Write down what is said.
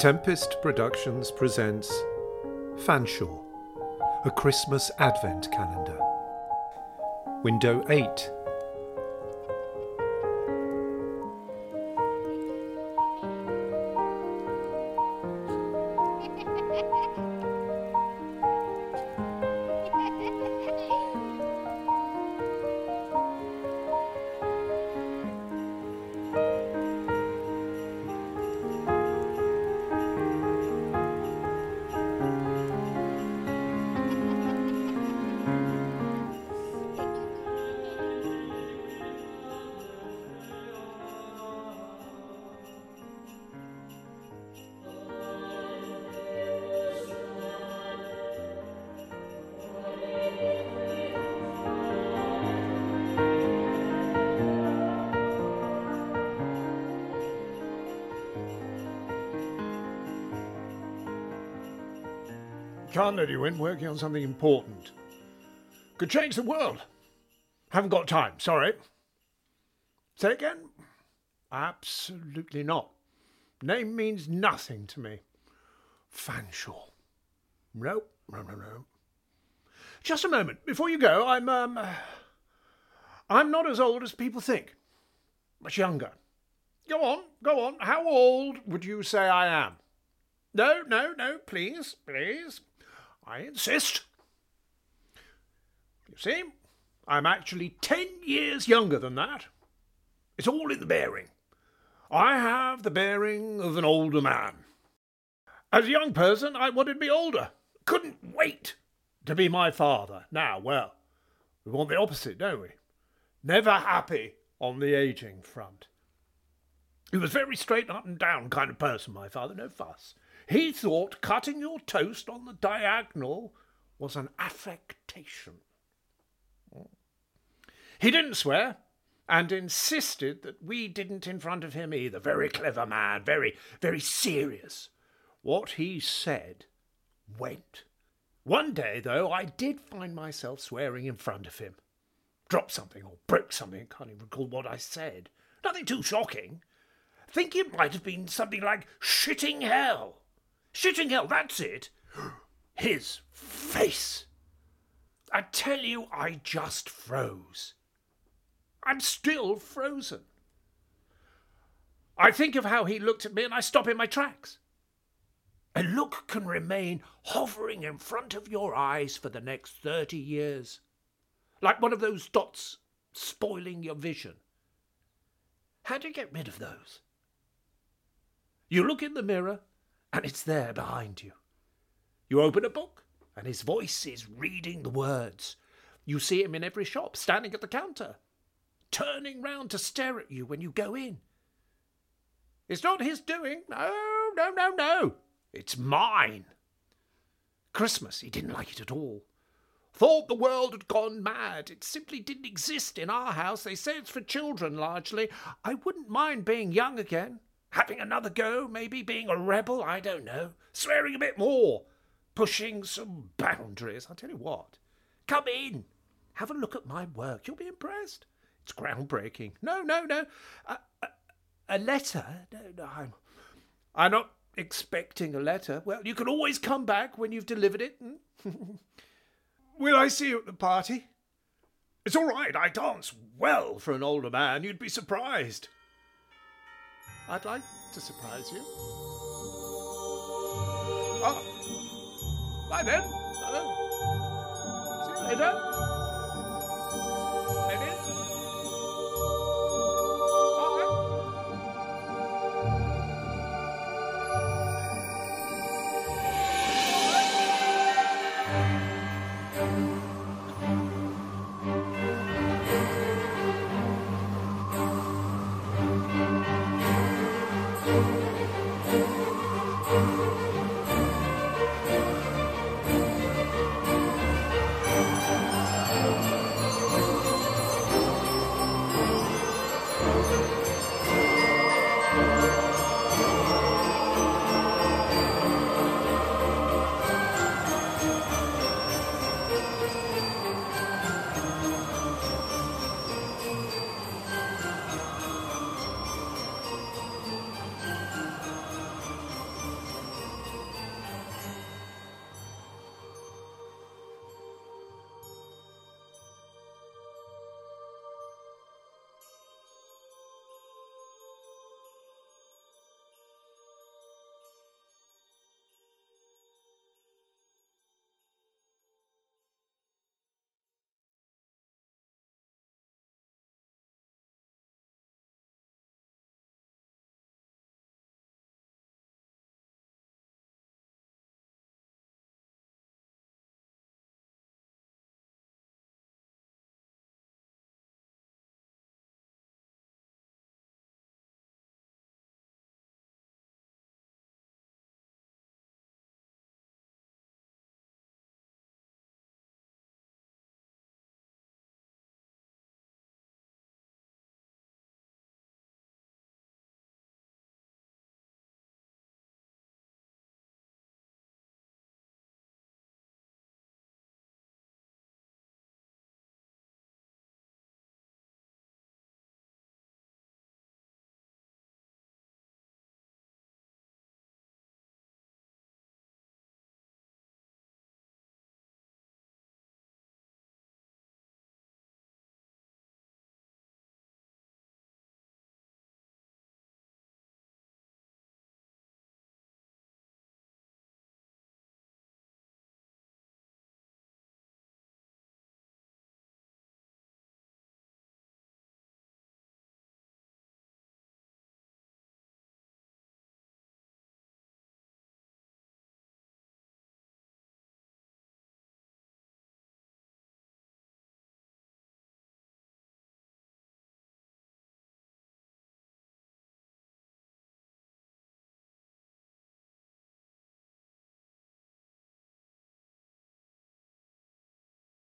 Tempest Productions presents Fanshawe, a Christmas Advent Calendar. Window 8. Can't let you in working on something important. Could change the world. Haven't got time, sorry. Say again? Absolutely not. Name means nothing to me. Fanshawe. No, no, no, no. Just a moment. Before you go, I'm, um. I'm not as old as people think. Much younger. Go on, go on. How old would you say I am? No, no, no, please, please. I insist. You see, I'm actually ten years younger than that. It's all in the bearing. I have the bearing of an older man. As a young person, I wanted to be older. Couldn't wait to be my father. Now, well, we want the opposite, don't we? Never happy on the aging front. He was very straight up and down kind of person, my father, no fuss. He thought cutting your toast on the diagonal was an affectation. He didn't swear, and insisted that we didn't in front of him either. Very clever man, very, very serious. What he said went. One day, though, I did find myself swearing in front of him. Dropped something or broke something, I can't even recall what I said. Nothing too shocking. Think it might have been something like shitting hell. Shitting hell, that's it. His face. I tell you, I just froze. I'm still frozen. I think of how he looked at me and I stop in my tracks. A look can remain hovering in front of your eyes for the next 30 years, like one of those dots spoiling your vision. How do you get rid of those? You look in the mirror and it's there behind you. You open a book, and his voice is reading the words. You see him in every shop, standing at the counter, turning round to stare at you when you go in. It's not his doing. No, no, no, no. It's mine. Christmas, he didn't like it at all. Thought the world had gone mad. It simply didn't exist in our house. They say it's for children largely. I wouldn't mind being young again. Having another go, maybe being a rebel, I don't know. Swearing a bit more. Pushing some boundaries. I'll tell you what. Come in. Have a look at my work. You'll be impressed. It's groundbreaking. No, no, no. A, a, letter? No, no, I'm, I'm not expecting a letter. Well, you can always come back when you've delivered it. Hmm? Will I see you at the party? It's all right. I dance well for an older man. You'd be surprised. I'd like to surprise you. Oh, bye then. Uh, see you later.